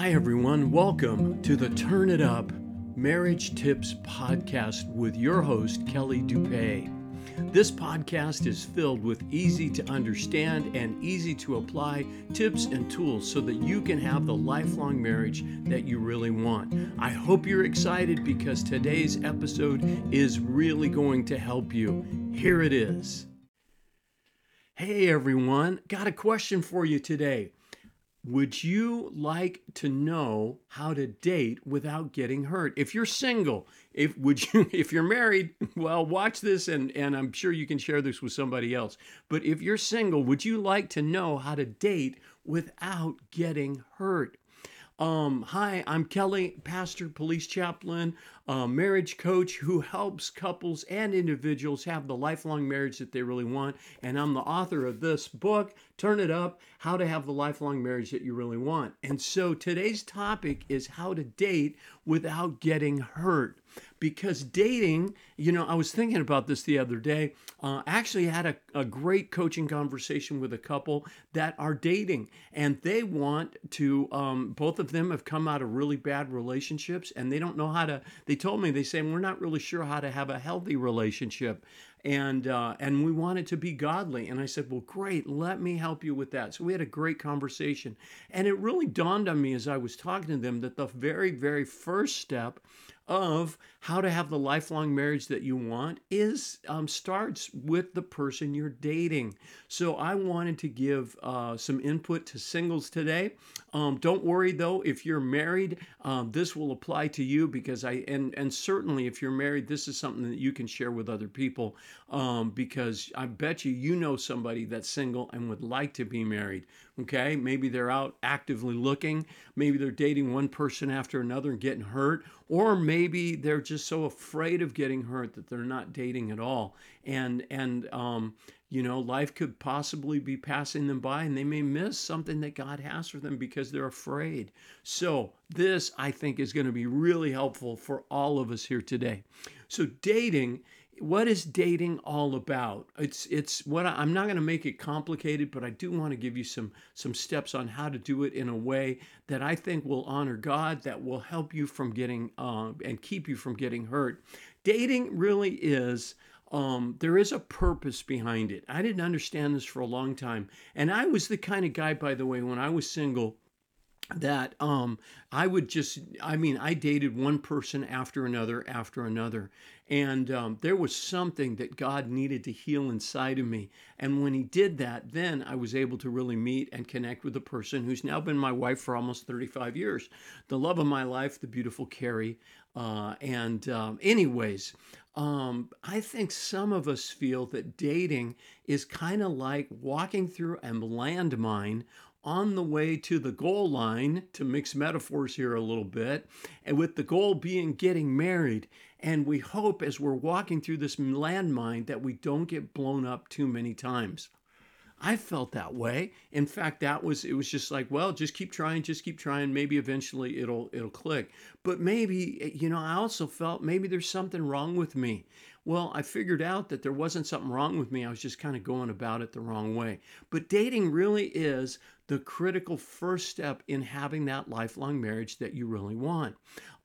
Hi, everyone. Welcome to the Turn It Up Marriage Tips Podcast with your host, Kelly Dupay. This podcast is filled with easy to understand and easy to apply tips and tools so that you can have the lifelong marriage that you really want. I hope you're excited because today's episode is really going to help you. Here it is. Hey everyone, got a question for you today. Would you like to know how to date without getting hurt? If you're single, if would you if you're married, well, watch this and and I'm sure you can share this with somebody else. But if you're single, would you like to know how to date without getting hurt? Um, hi, I'm Kelly, pastor, police chaplain, uh, marriage coach who helps couples and individuals have the lifelong marriage that they really want. And I'm the author of this book, Turn It Up How to Have the Lifelong Marriage That You Really Want. And so today's topic is how to date without getting hurt because dating, you know, I was thinking about this the other day. Uh, actually, had a, a great coaching conversation with a couple that are dating, and they want to. Um, both of them have come out of really bad relationships, and they don't know how to. They told me they say we're not really sure how to have a healthy relationship, and uh, and we want it to be godly. And I said, well, great, let me help you with that. So we had a great conversation, and it really dawned on me as I was talking to them that the very very first step of how to have the lifelong marriage that you want is um, starts with the person you're dating. So I wanted to give uh, some input to singles today. Um, don't worry though, if you're married, um, this will apply to you because I and and certainly if you're married, this is something that you can share with other people um, because I bet you you know somebody that's single and would like to be married. Okay, maybe they're out actively looking, maybe they're dating one person after another and getting hurt, or maybe they're just so afraid of getting hurt that they're not dating at all. And and um, you know, life could possibly be passing them by and they may miss something that God has for them because they're afraid. So, this I think is going to be really helpful for all of us here today. So, dating what is dating all about it's it's what I, i'm not going to make it complicated but i do want to give you some some steps on how to do it in a way that i think will honor god that will help you from getting uh, and keep you from getting hurt dating really is um, there is a purpose behind it. I didn't understand this for a long time. And I was the kind of guy, by the way, when I was single, that um I would just I mean I dated one person after another after another and um, there was something that God needed to heal inside of me and when he did that then I was able to really meet and connect with a person who's now been my wife for almost 35 years the love of my life the beautiful Carrie uh, and um, anyways um, I think some of us feel that dating is kind of like walking through a landmine on the way to the goal line, to mix metaphors here a little bit, and with the goal being getting married. And we hope as we're walking through this landmine that we don't get blown up too many times. I felt that way. In fact, that was it was just like, well, just keep trying, just keep trying. Maybe eventually it'll it'll click. But maybe you know, I also felt maybe there's something wrong with me. Well, I figured out that there wasn't something wrong with me. I was just kind of going about it the wrong way. But dating really is the critical first step in having that lifelong marriage that you really want.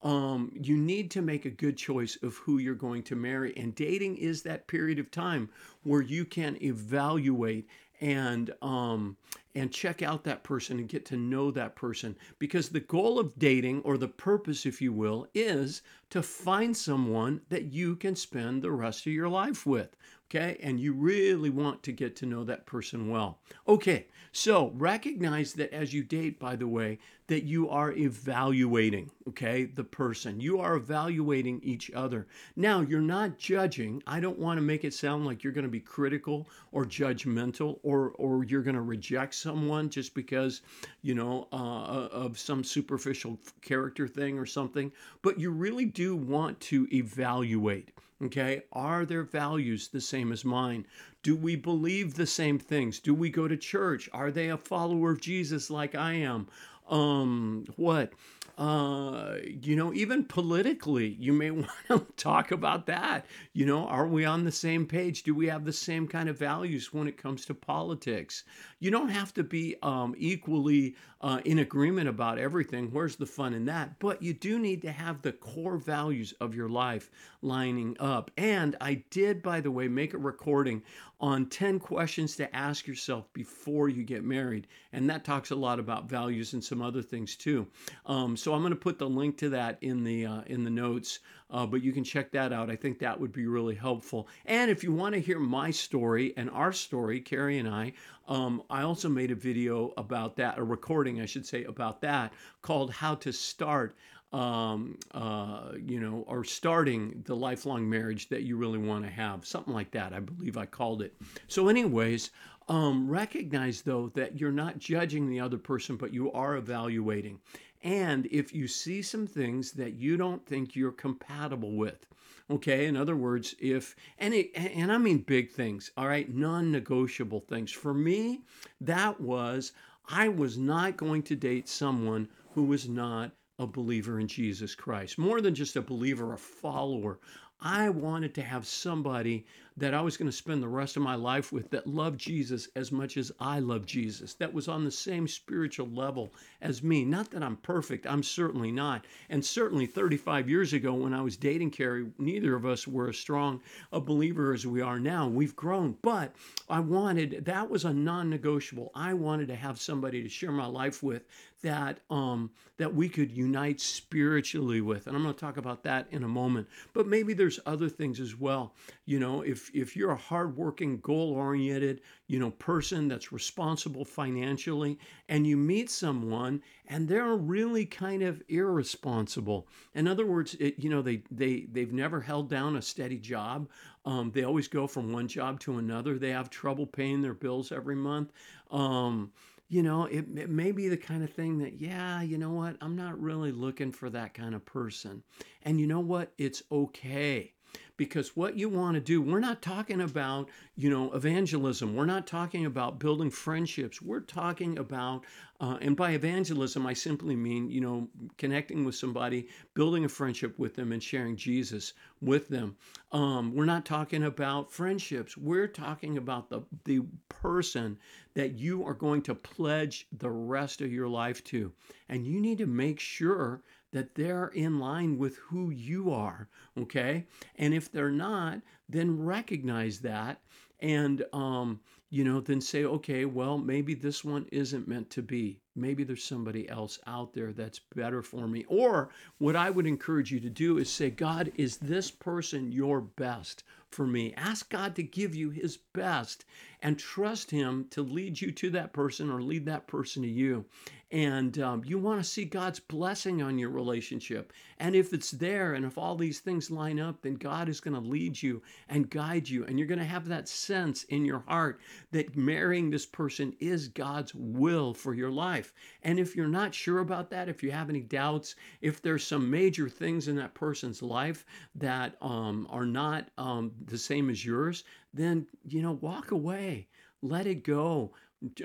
Um, you need to make a good choice of who you're going to marry. And dating is that period of time where you can evaluate and um, and check out that person and get to know that person because the goal of dating or the purpose if you will is to find someone that you can spend the rest of your life with okay? And you really want to get to know that person well. Okay so recognize that as you date by the way that you are evaluating okay the person you are evaluating each other now you're not judging i don't want to make it sound like you're going to be critical or judgmental or or you're going to reject someone just because you know uh, of some superficial character thing or something but you really do want to evaluate Okay, are their values the same as mine? Do we believe the same things? Do we go to church? Are they a follower of Jesus like I am? Um, what? Uh, you know, even politically, you may want to talk about that. You know, are we on the same page? Do we have the same kind of values when it comes to politics? You don't have to be um, equally uh, in agreement about everything. Where's the fun in that? But you do need to have the core values of your life lining up. And I did, by the way, make a recording on 10 questions to ask yourself before you get married. And that talks a lot about values and some other things too. Um, so I'm going to put the link to that in the uh, in the notes, uh, but you can check that out. I think that would be really helpful. And if you want to hear my story and our story, Carrie and I, um, I also made a video about that, a recording, I should say, about that called "How to Start." um, uh, you know, or starting the lifelong marriage that you really want to have. Something like that, I believe I called it. So, anyways, um, recognize though that you're not judging the other person, but you are evaluating. And if you see some things that you don't think you're compatible with, okay, in other words, if, and, and I mean big things, all right, non negotiable things. For me, that was I was not going to date someone who was not a believer in Jesus Christ. More than just a believer, a follower. I wanted to have somebody that I was going to spend the rest of my life with that loved Jesus as much as I love Jesus, that was on the same spiritual level as me. Not that I'm perfect, I'm certainly not. And certainly 35 years ago when I was dating Carrie, neither of us were as strong a believer as we are now. We've grown, but I wanted, that was a non negotiable. I wanted to have somebody to share my life with that um, that we could unite spiritually with. And I'm going to talk about that in a moment. But maybe there's other things as well. You know, if if you're a hardworking, goal-oriented, you know, person that's responsible financially, and you meet someone and they're really kind of irresponsible. In other words, it, you know, they they they've never held down a steady job. Um, they always go from one job to another. They have trouble paying their bills every month. Um, you know, it, it, may be the kind of thing that, yeah, you know what, I'm not really looking for that kind of person. And you know what? It's okay because what you want to do we're not talking about you know evangelism. We're not talking about building friendships. We're talking about uh, and by evangelism i simply mean you know connecting with somebody building a friendship with them and sharing jesus with them. Um, we're not talking about friendships. We're talking about the the person that you are going to pledge the rest of your life to. And you need to make sure that they're in line with who you are, okay? And if they're not, then recognize that and um, you know then say okay well maybe this one isn't meant to be maybe there's somebody else out there that's better for me or what i would encourage you to do is say god is this person your best for me ask god to give you his best and trust him to lead you to that person or lead that person to you and um, you want to see God's blessing on your relationship. And if it's there and if all these things line up, then God is going to lead you and guide you. And you're going to have that sense in your heart that marrying this person is God's will for your life. And if you're not sure about that, if you have any doubts, if there's some major things in that person's life that um, are not um, the same as yours, then, you know, walk away. Let it go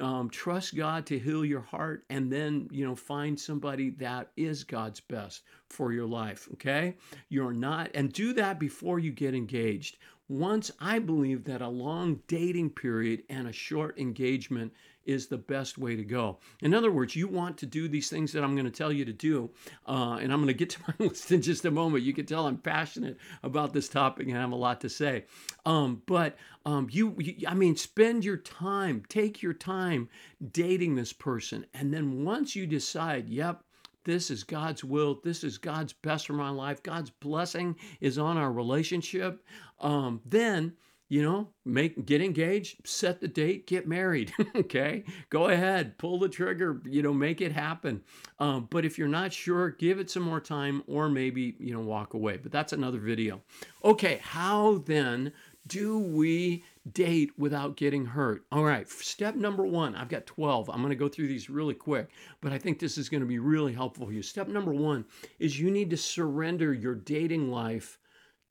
um, trust God to heal your heart and then, you know, find somebody that is God's best for your life. Okay. You're not, and do that before you get engaged. Once I believe that a long dating period and a short engagement is the best way to go. In other words, you want to do these things that I'm going to tell you to do, uh, and I'm going to get to my list in just a moment. You can tell I'm passionate about this topic and I have a lot to say. Um, but um, you, you, I mean, spend your time, take your time dating this person, and then once you decide, yep, this is God's will. This is God's best for my life. God's blessing is on our relationship. Um, then you know, make get engaged, set the date, get married. okay, go ahead, pull the trigger. You know, make it happen. Um, but if you're not sure, give it some more time, or maybe you know walk away. But that's another video. Okay, how then do we date without getting hurt? All right, step number one. I've got 12. I'm going to go through these really quick, but I think this is going to be really helpful for you. Step number one is you need to surrender your dating life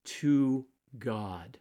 to God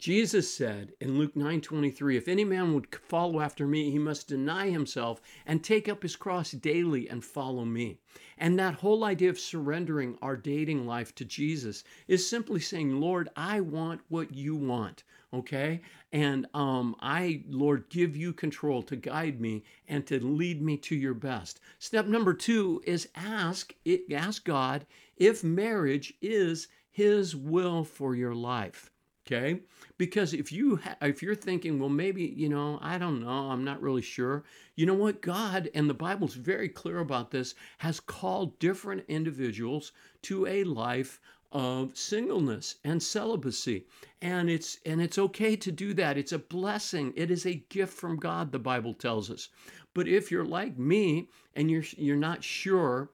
Jesus said in Luke 9:23, "If any man would follow after me, he must deny himself and take up his cross daily and follow me." And that whole idea of surrendering our dating life to Jesus is simply saying, "Lord, I want what you want." Okay? And um I, Lord, give you control to guide me and to lead me to your best. Step number 2 is ask ask God if marriage is his will for your life okay? Because if you ha- if you're thinking well maybe you know i don't know i'm not really sure you know what? God and the bible's very clear about this has called different individuals to a life of singleness and celibacy. And it's and it's okay to do that. It's a blessing. It is a gift from god the bible tells us. But if you're like me and you're you're not sure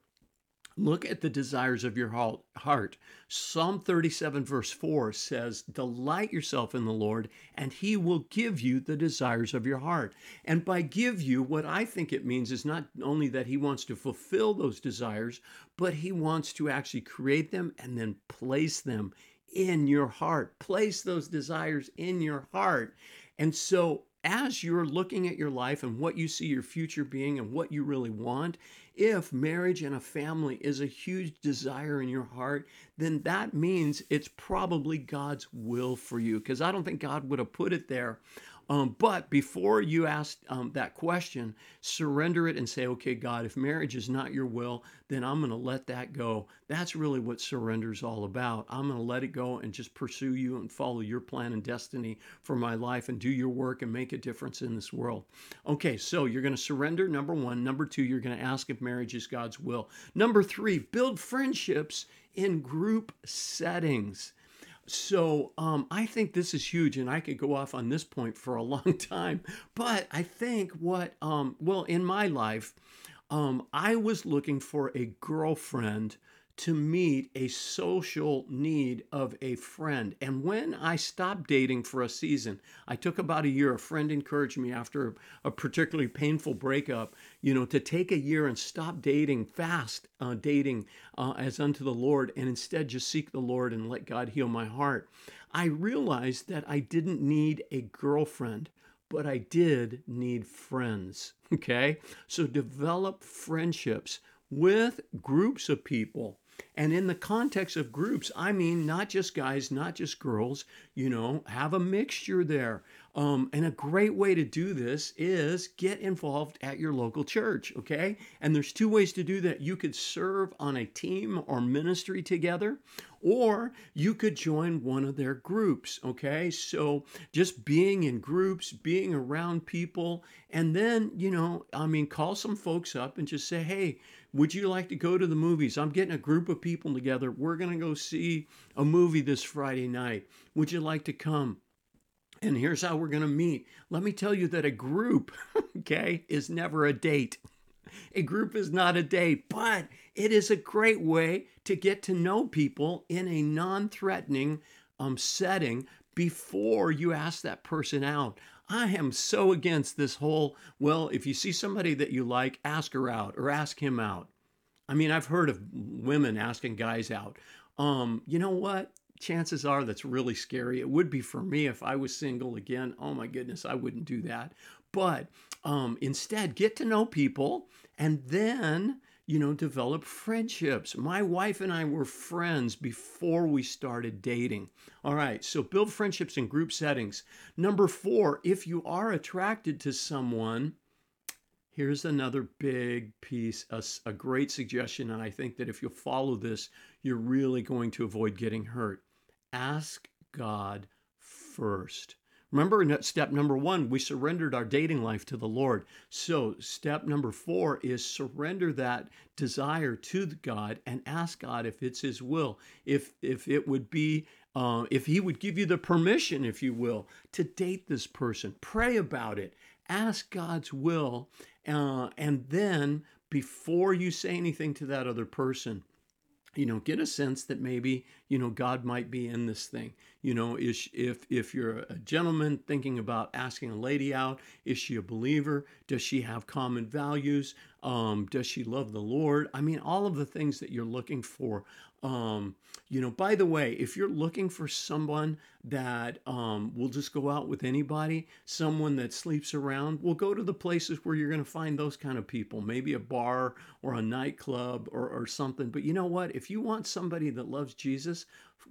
Look at the desires of your heart. Psalm 37, verse 4 says, Delight yourself in the Lord, and he will give you the desires of your heart. And by give you, what I think it means is not only that he wants to fulfill those desires, but he wants to actually create them and then place them in your heart. Place those desires in your heart. And so, as you're looking at your life and what you see your future being and what you really want, if marriage and a family is a huge desire in your heart, then that means it's probably God's will for you. Because I don't think God would have put it there um, but before you ask um, that question, surrender it and say, okay, God, if marriage is not your will, then I'm going to let that go. That's really what surrender is all about. I'm going to let it go and just pursue you and follow your plan and destiny for my life and do your work and make a difference in this world. Okay, so you're going to surrender, number one. Number two, you're going to ask if marriage is God's will. Number three, build friendships in group settings. So um, I think this is huge, and I could go off on this point for a long time. But I think what, um, well, in my life, um, I was looking for a girlfriend to meet a social need of a friend. And when I stopped dating for a season, I took about a year. A friend encouraged me after a particularly painful breakup, you know, to take a year and stop dating fast, uh, dating uh, as unto the Lord, and instead just seek the Lord and let God heal my heart. I realized that I didn't need a girlfriend but I did need friends. Okay? So develop friendships with groups of people and in the context of groups, I mean not just guys, not just girls, you know, have a mixture there. Um, and a great way to do this is get involved at your local church, okay? And there's two ways to do that. You could serve on a team or ministry together, or you could join one of their groups, okay? So just being in groups, being around people, and then, you know, I mean, call some folks up and just say, hey, would you like to go to the movies? I'm getting a group of people together. We're going to go see a movie this Friday night. Would you like to come? And here's how we're going to meet. Let me tell you that a group, okay, is never a date. A group is not a date, but it is a great way to get to know people in a non threatening um, setting before you ask that person out. I am so against this whole, well, if you see somebody that you like, ask her out or ask him out. I mean, I've heard of women asking guys out. Um, you know what? chances are that's really scary. It would be for me if I was single again. Oh my goodness, I wouldn't do that. But um, instead, get to know people and then, you know, develop friendships. My wife and I were friends before we started dating. All right, so build friendships in group settings. Number four, if you are attracted to someone, Here's another big piece, a, a, great suggestion. And I think that if you follow this, you're really going to avoid getting hurt ask God first. Remember, step number one, we surrendered our dating life to the Lord. So, step number four is surrender that desire to God and ask God if it's His will, if if it would be, uh, if He would give you the permission, if you will, to date this person. Pray about it. Ask God's will, uh, and then before you say anything to that other person, you know, get a sense that maybe, you know, God might be in this thing. You know, is if if you're a gentleman thinking about asking a lady out, is she a believer? Does she have common values? Um, does she love the Lord? I mean, all of the things that you're looking for. Um, you know, by the way, if you're looking for someone that um, will just go out with anybody, someone that sleeps around, well, go to the places where you're going to find those kind of people, maybe a bar or a nightclub or, or something. But you know what? If you want somebody that loves Jesus,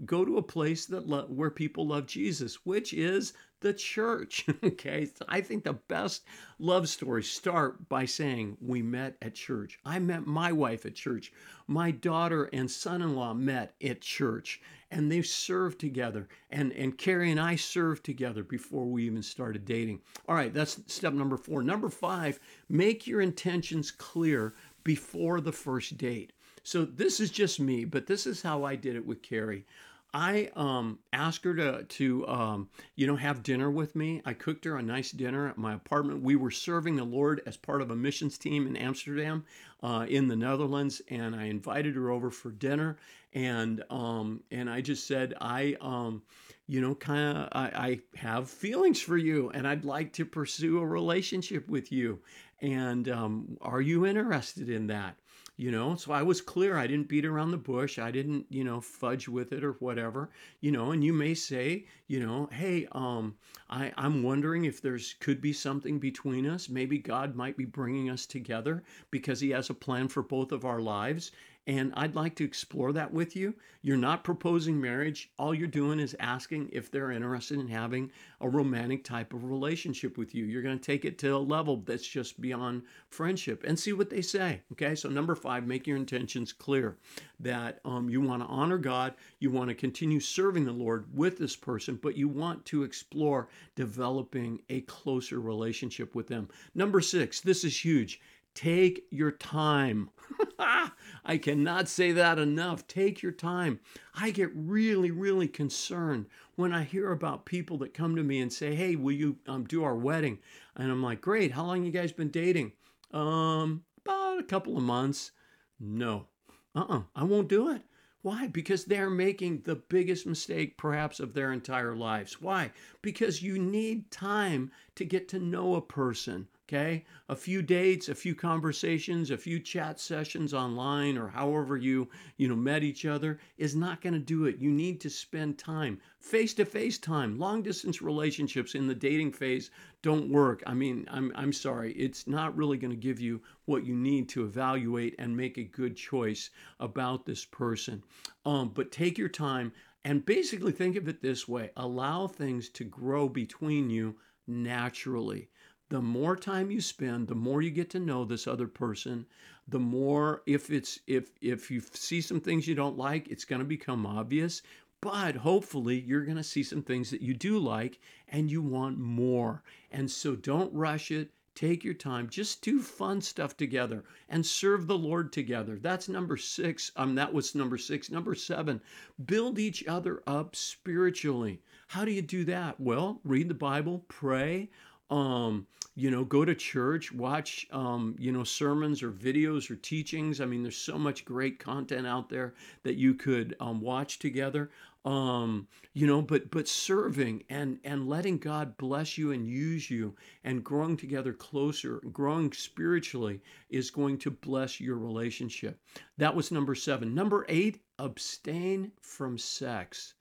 go to a place that lo- where people love Jesus, which is the church. okay, so I think the best love stories start by saying we met at church. I met my wife at church. My daughter and son-in-law met at church, and they served together. And and Carrie and I served together before we even started dating. All right, that's step number four. Number five, make your intentions clear before the first date. So this is just me, but this is how I did it with Carrie. I um, asked her to to um, you know have dinner with me. I cooked her a nice dinner at my apartment. We were serving the Lord as part of a missions team in Amsterdam, uh, in the Netherlands, and I invited her over for dinner. And um, and I just said I um, you know kind of I, I have feelings for you, and I'd like to pursue a relationship with you. And um, are you interested in that? You know? So i was clear. I didn't beat around the bush. I didn't you know fudge with it or whatever you know? And you may say you know hey um i i'm wondering if there's could be something between us. Maybe god might be bringing us together because he has a plan for both of our lives and I'd like to explore that with you. You're not proposing marriage. All you're doing is asking if they're interested in having a romantic type of relationship with you. You're going to take it to a level that's just beyond friendship and see what they say. Okay. So, number five, make your intentions clear that um, you want to honor God, you want to continue serving the Lord with this person, but you want to explore developing a closer relationship with them. Number six, this is huge. Take your time. I cannot say that enough. Take your time. I get really, really concerned when I hear about people that come to me and say, "Hey, will you um, do our wedding?" And I'm like, "Great. How long you guys been dating?" Um, about a couple of months. No. Uh-uh. I won't do it. Why? Because they're making the biggest mistake perhaps of their entire lives. Why? Because you need time to get to know a person okay? A few dates a few conversations a few chat sessions online or however you you know met each other is not going to do it. You need to spend time face to face time. Long distance relationships in the dating phase don't work. I mean i'm i'm sorry. It's not really going to give you what you need to evaluate and make a good choice about this person. Um, but take your time and basically think of it this way. Allow things to grow between you naturally the more time you spend the more you get to know this other person the more if it's if if you see some things you don't like it's going to become obvious but hopefully you're going to see some things that you do like and you want more. And so don't rush it. Take your time. Just do fun stuff together and serve the lord together. That's number six. Um that was number six. Number seven build each other up spiritually. How do you do that? Well read the bible pray um, you know, go to church, watch, um, you know, sermons or videos or teachings. I mean, there's so much great content out there that you could um, watch together. Um, you know, but but serving and and letting God bless you and use you and growing together closer, growing spiritually is going to bless your relationship. That was number seven. Number eight, abstain from sex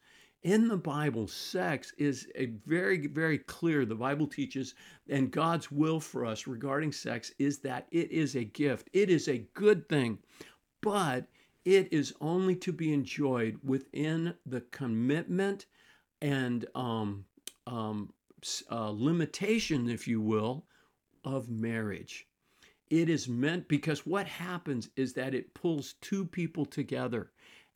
in the Bible, sex is a very, very clear. The Bible teaches, and God's will for us regarding sex is that it is a gift. It is a good thing, but it is only to be enjoyed within the commitment and um, um, uh, limitation, if you will, of marriage. It is meant because what happens is that it pulls two people together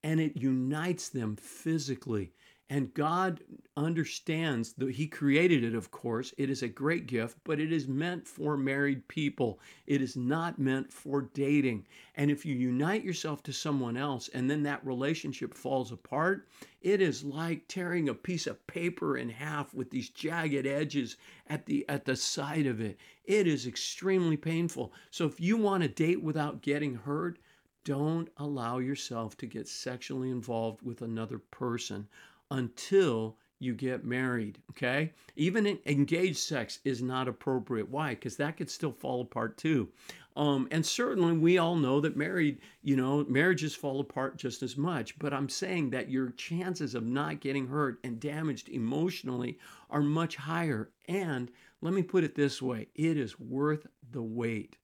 and it unites them physically and God understands that He created it, of course. It is a great gift, but it is meant for married people. It is not meant for dating. And if you unite yourself to someone else and then that relationship falls apart, it is like tearing a piece of paper in half with these jagged edges at the at the side of it. It is extremely painful. So if you want to date without getting hurt, don't allow yourself to get sexually involved with another person until you get married, okay? Even engaged sex is not appropriate. Why? Because that could still fall apart too. Um, and certainly we all know that married, you know, marriages fall apart just as much. But I'm saying that your chances of not getting hurt and damaged emotionally are much higher. And let me put it this way it is worth the wait.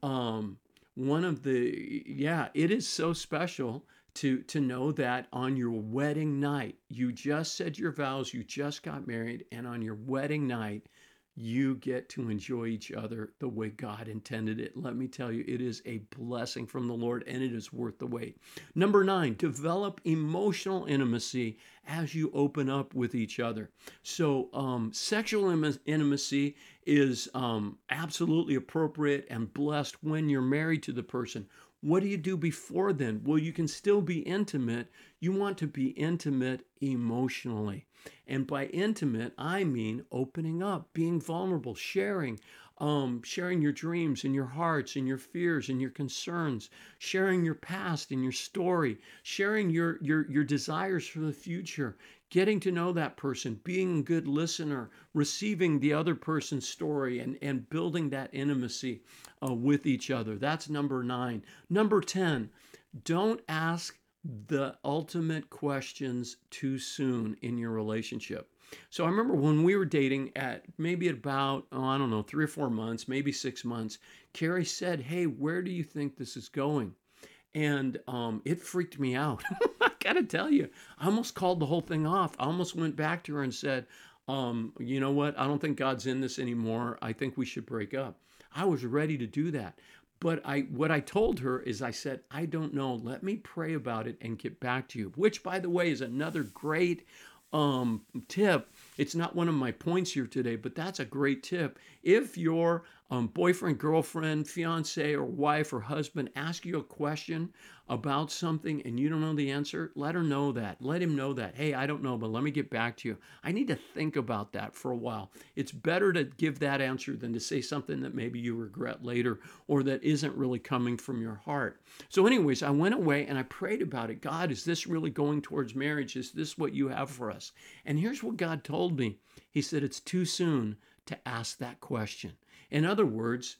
Um, one of the, yeah, it is so special to to know that on your wedding night you just said your vows you just got married and on your wedding night you get to enjoy each other the way God intended it. Let me tell you, it is a blessing from the Lord and it is worth the wait. Number nine, develop emotional intimacy as you open up with each other. So, um, sexual intimacy is um, absolutely appropriate and blessed when you're married to the person. What do you do before then? Well, you can still be intimate. You want to be intimate emotionally. And by intimate, I mean opening up, being vulnerable, sharing, um, sharing your dreams and your hearts and your fears and your concerns, sharing your past and your story, sharing your, your, your desires for the future, getting to know that person, being a good listener, receiving the other person's story, and, and building that intimacy uh, with each other. That's number nine. Number 10, don't ask the ultimate questions too soon in your relationship. So I remember when we were dating at maybe about, oh, I don't know, three or four months, maybe six months, Carrie said, Hey, where do you think this is going? And um, it freaked me out. I gotta tell you, I almost called the whole thing off. I almost went back to her and said, um, You know what? I don't think God's in this anymore. I think we should break up. I was ready to do that. But I what I told her is I said, I don't know. Let me pray about it and get back to you. Which by the way is another great um, tip. It's not one of my points here today, but that's a great tip. If your um, boyfriend, girlfriend, fiance, or wife or husband ask you a question about something and you don't know the answer, let her know that. Let him know that. Hey, I don't know, but let me get back to you. I need to think about that for a while. It's better to give that answer than to say something that maybe you regret later or that isn't really coming from your heart. So, anyways, I went away and I prayed about it. God, is this really going towards marriage? Is this what you have for us? And here's what God told me He said, It's too soon to ask that question. In other words,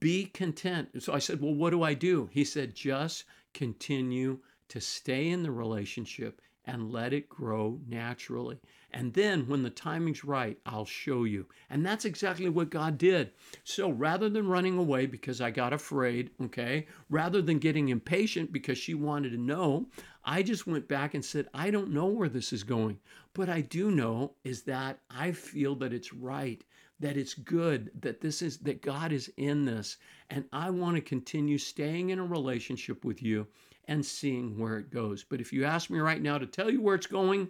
be content. So I said, Well, what do I do? He said, Just continue to stay in the relationship and let it grow naturally. And then when the timing's right, I'll show you. And that's exactly what God did. So rather than running away because I got afraid, okay, rather than getting impatient because she wanted to know, I just went back and said, I don't know where this is going. But I do know is that I feel that it's right that it's good, that this is that God is in this. And I want to continue staying in a relationship with you and seeing where it goes. But if you ask me right now to tell you where it's going,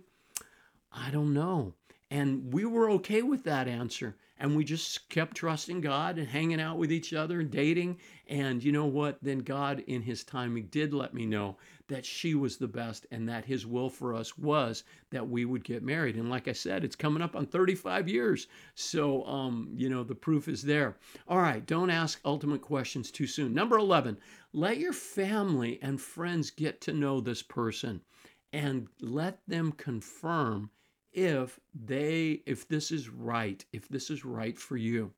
I don't know. And we were okay with that answer and we just kept trusting God and hanging out with each other and dating. And you know what? Then God, in His timing, did let me know that she was the best and that His will for us was that we would get married. And like I said, it's coming up on 35 years. So, um, you know, the proof is there. All right, don't ask ultimate questions too soon. Number 11, let your family and friends get to know this person and let them confirm if they if this is right if this is right for you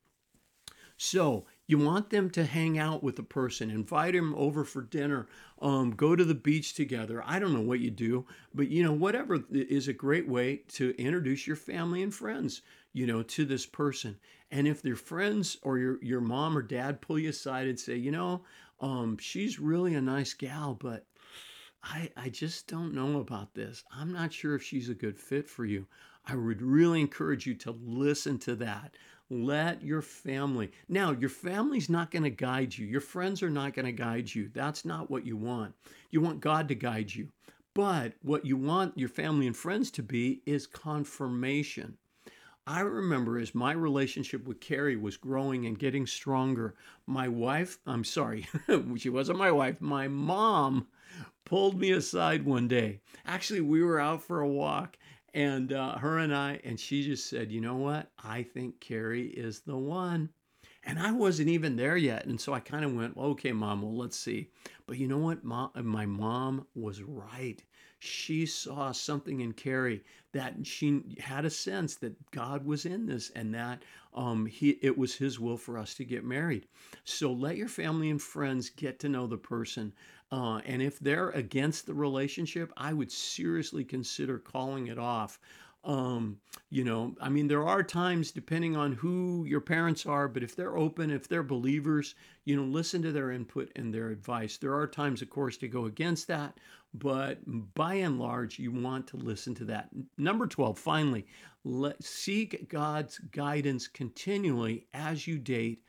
so you want them to hang out with a person invite him over for dinner um, go to the beach together i don't know what you do but you know whatever is a great way to introduce your family and friends you know to this person and if their friends or your, your mom or dad pull you aside and say you know um, she's really a nice gal but I, I just don't know about this. I'm not sure if she's a good fit for you. I would really encourage you to listen to that. Let your family. Now, your family's not going to guide you. Your friends are not going to guide you. That's not what you want. You want God to guide you. But what you want your family and friends to be is confirmation. I remember as my relationship with Carrie was growing and getting stronger, my wife, I'm sorry, she wasn't my wife, my mom pulled me aside one day. Actually, we were out for a walk and uh, her and I, and she just said, You know what? I think Carrie is the one. And I wasn't even there yet. And so I kind of went, okay, mom, well, let's see. But you know what? Mom, my mom was right. She saw something in Carrie that she had a sense that God was in this and that um, he, it was His will for us to get married. So let your family and friends get to know the person. Uh, and if they're against the relationship, I would seriously consider calling it off. Um, you know, I mean, there are times depending on who your parents are, but if they're open, if they're believers, you know, listen to their input and their advice. There are times, of course, to go against that, but by and large, you want to listen to that. Number 12, finally, let, seek God's guidance continually as you date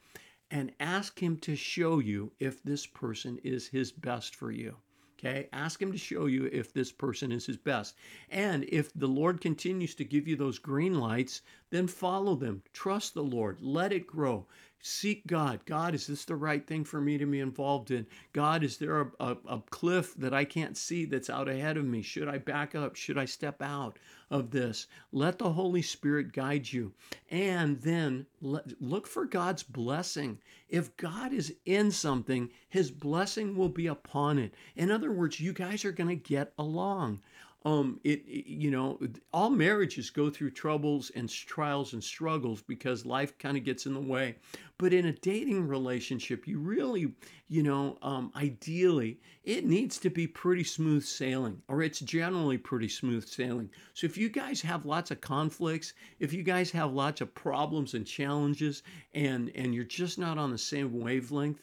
and ask Him to show you if this person is His best for you. Okay, ask him to show you if this person is his best. And if the Lord continues to give you those green lights, then follow them. Trust the Lord. Let it grow. Seek God. God, is this the right thing for me to be involved in? God, is there a, a, a, cliff that I can't see that's out ahead of me? Should I back up? Should I step out of this? Let the Holy Spirit guide you. And then let, look for God's blessing. If God is in something, his blessing will be upon it. In other words, you guys are going to get along um, it, it, you know all marriages go through troubles and trials and struggles because life kind of gets in the way. But in a dating relationship you really you know um, ideally it needs to be pretty smooth sailing or it's generally pretty smooth sailing. So if you guys have lots of conflicts if you guys have lots of problems and challenges and and you're just not on the same wavelength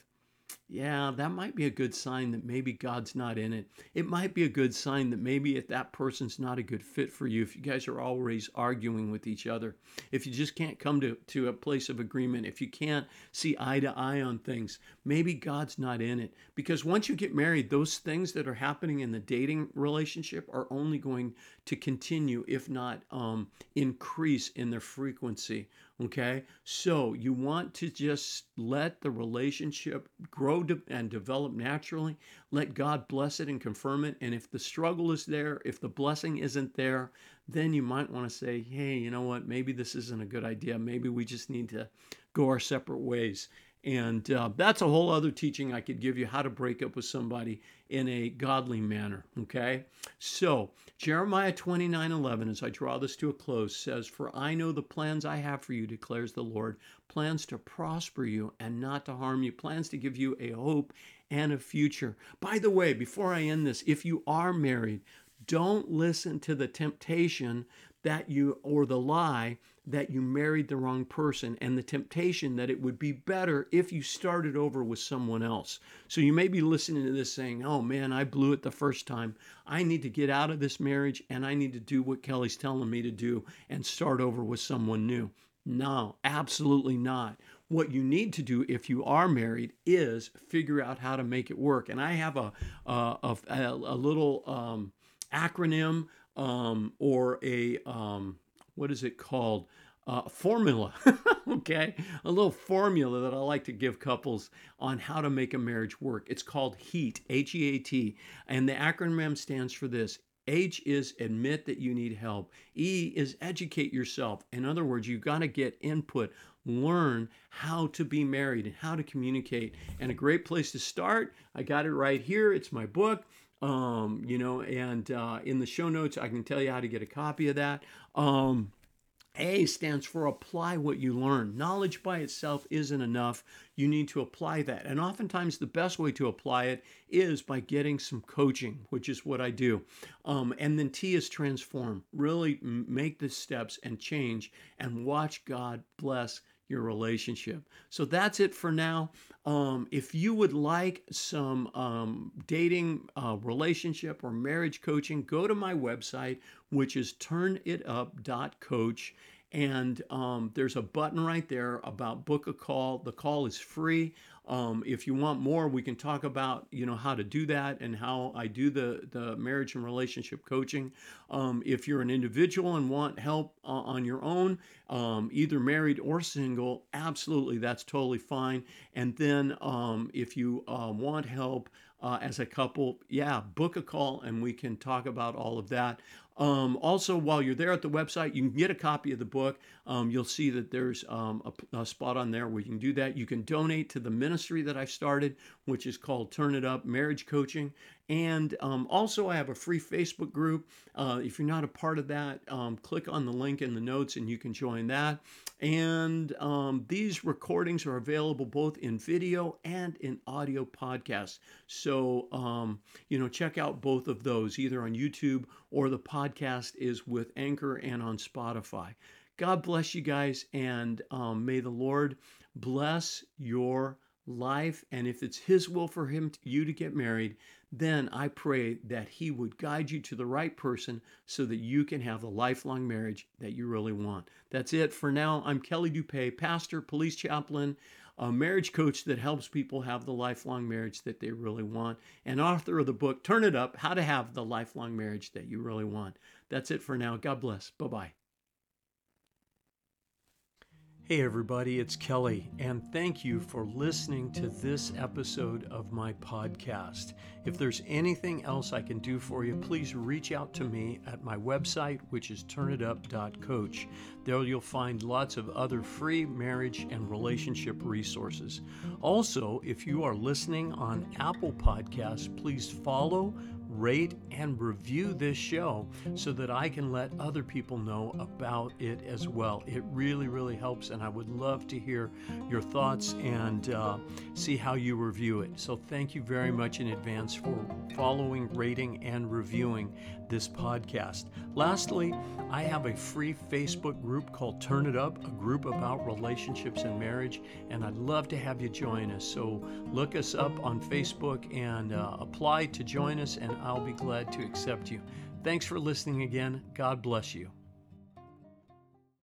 yeah, that might be a good sign that maybe God's not in it. It might be a good sign that maybe if that person's not a good fit for you, if you guys are always arguing with each other, if you just can't come to, to a place of agreement, if you can't see eye to eye on things, maybe God's not in it. Because once you get married, those things that are happening in the dating relationship are only going to continue, if not um, increase in their frequency. Okay, so you want to just let the relationship grow and develop naturally. Let God bless it and confirm it. And if the struggle is there, if the blessing isn't there, then you might want to say, hey, you know what? Maybe this isn't a good idea. Maybe we just need to go our separate ways. And uh, that's a whole other teaching I could give you how to break up with somebody in a godly manner. Okay? So, Jeremiah 29 11, as I draw this to a close, says, For I know the plans I have for you, declares the Lord plans to prosper you and not to harm you, plans to give you a hope and a future. By the way, before I end this, if you are married, don't listen to the temptation that you, or the lie that you married the wrong person, and the temptation that it would be better if you started over with someone else. So you may be listening to this saying, Oh man, I blew it the first time. I need to get out of this marriage and I need to do what Kelly's telling me to do and start over with someone new. No, absolutely not. What you need to do if you are married is figure out how to make it work. And I have a a, a, a little um, acronym um, or a um, what is it called? Uh, formula, okay? A little formula that I like to give couples on how to make a marriage work. It's called HEAT, H E A T, and the acronym stands for this H is admit that you need help. E is educate yourself. In other words, you've got to get input, learn how to be married and how to communicate. And a great place to start, I got it right here. It's my book. Um, you know, and uh, in the show notes, I can tell you how to get a copy of that. Um, a stands for apply what you learn. Knowledge by itself isn't enough. You need to apply that. And oftentimes, the best way to apply it is by getting some coaching, which is what I do. Um, and then T is transform. Really make the steps and change and watch God bless your relationship. So that's it for now. Um, if you would like some um, dating, uh, relationship, or marriage coaching, go to my website, which is turnitup.coach. And um, there's a button right there about book a call. The call is free. Um, if you want more, we can talk about you know how to do that and how I do the the marriage and relationship coaching. Um, if you're an individual and want help uh, on your own, um, either married or single, absolutely that's totally fine. And then um, if you uh, want help uh, as a couple, yeah, book a call and we can talk about all of that. Um, also, while you're there at the website, you can get a copy of the book. Um, you'll see that there's um, a, a, spot on there where you can do that. You can donate to the ministry that I started, which is called Turn It Up Marriage Coaching. And um, also, I have a free Facebook group. Uh, if you're not a part of that, um, click on the link in the notes and you can join that. And um, these recordings are available both in video and in audio podcasts. So, um, you know, check out both of those either on YouTube or the podcast is with Anchor and on Spotify. God bless you guys, and um, may the Lord bless your life. And if it's His will for him, to, you to get married, then I pray that He would guide you to the right person so that you can have the lifelong marriage that you really want. That's it for now. I'm Kelly Dupay, pastor, police chaplain, a marriage coach that helps people have the lifelong marriage that they really want, and author of the book Turn It Up How to Have the Lifelong Marriage That You Really Want. That's it for now. God bless. Bye bye. Hey, everybody, it's Kelly, and thank you for listening to this episode of my podcast. If there's anything else I can do for you, please reach out to me at my website, which is turnitup.coach. There you'll find lots of other free marriage and relationship resources. Also, if you are listening on Apple Podcasts, please follow, rate, and review this show so that I can let other people know about it as well. It really, really helps, and I would love to hear your thoughts and uh, see how you review it. So, thank you very much in advance for following, rating, and reviewing this podcast. Lastly, I have a free Facebook group called Turn It Up, a group about relationships and marriage, and I'd love to have you join us. So, look us up on Facebook and uh, apply to join us, and I'll be glad to accept you. Thanks for listening again. God bless you.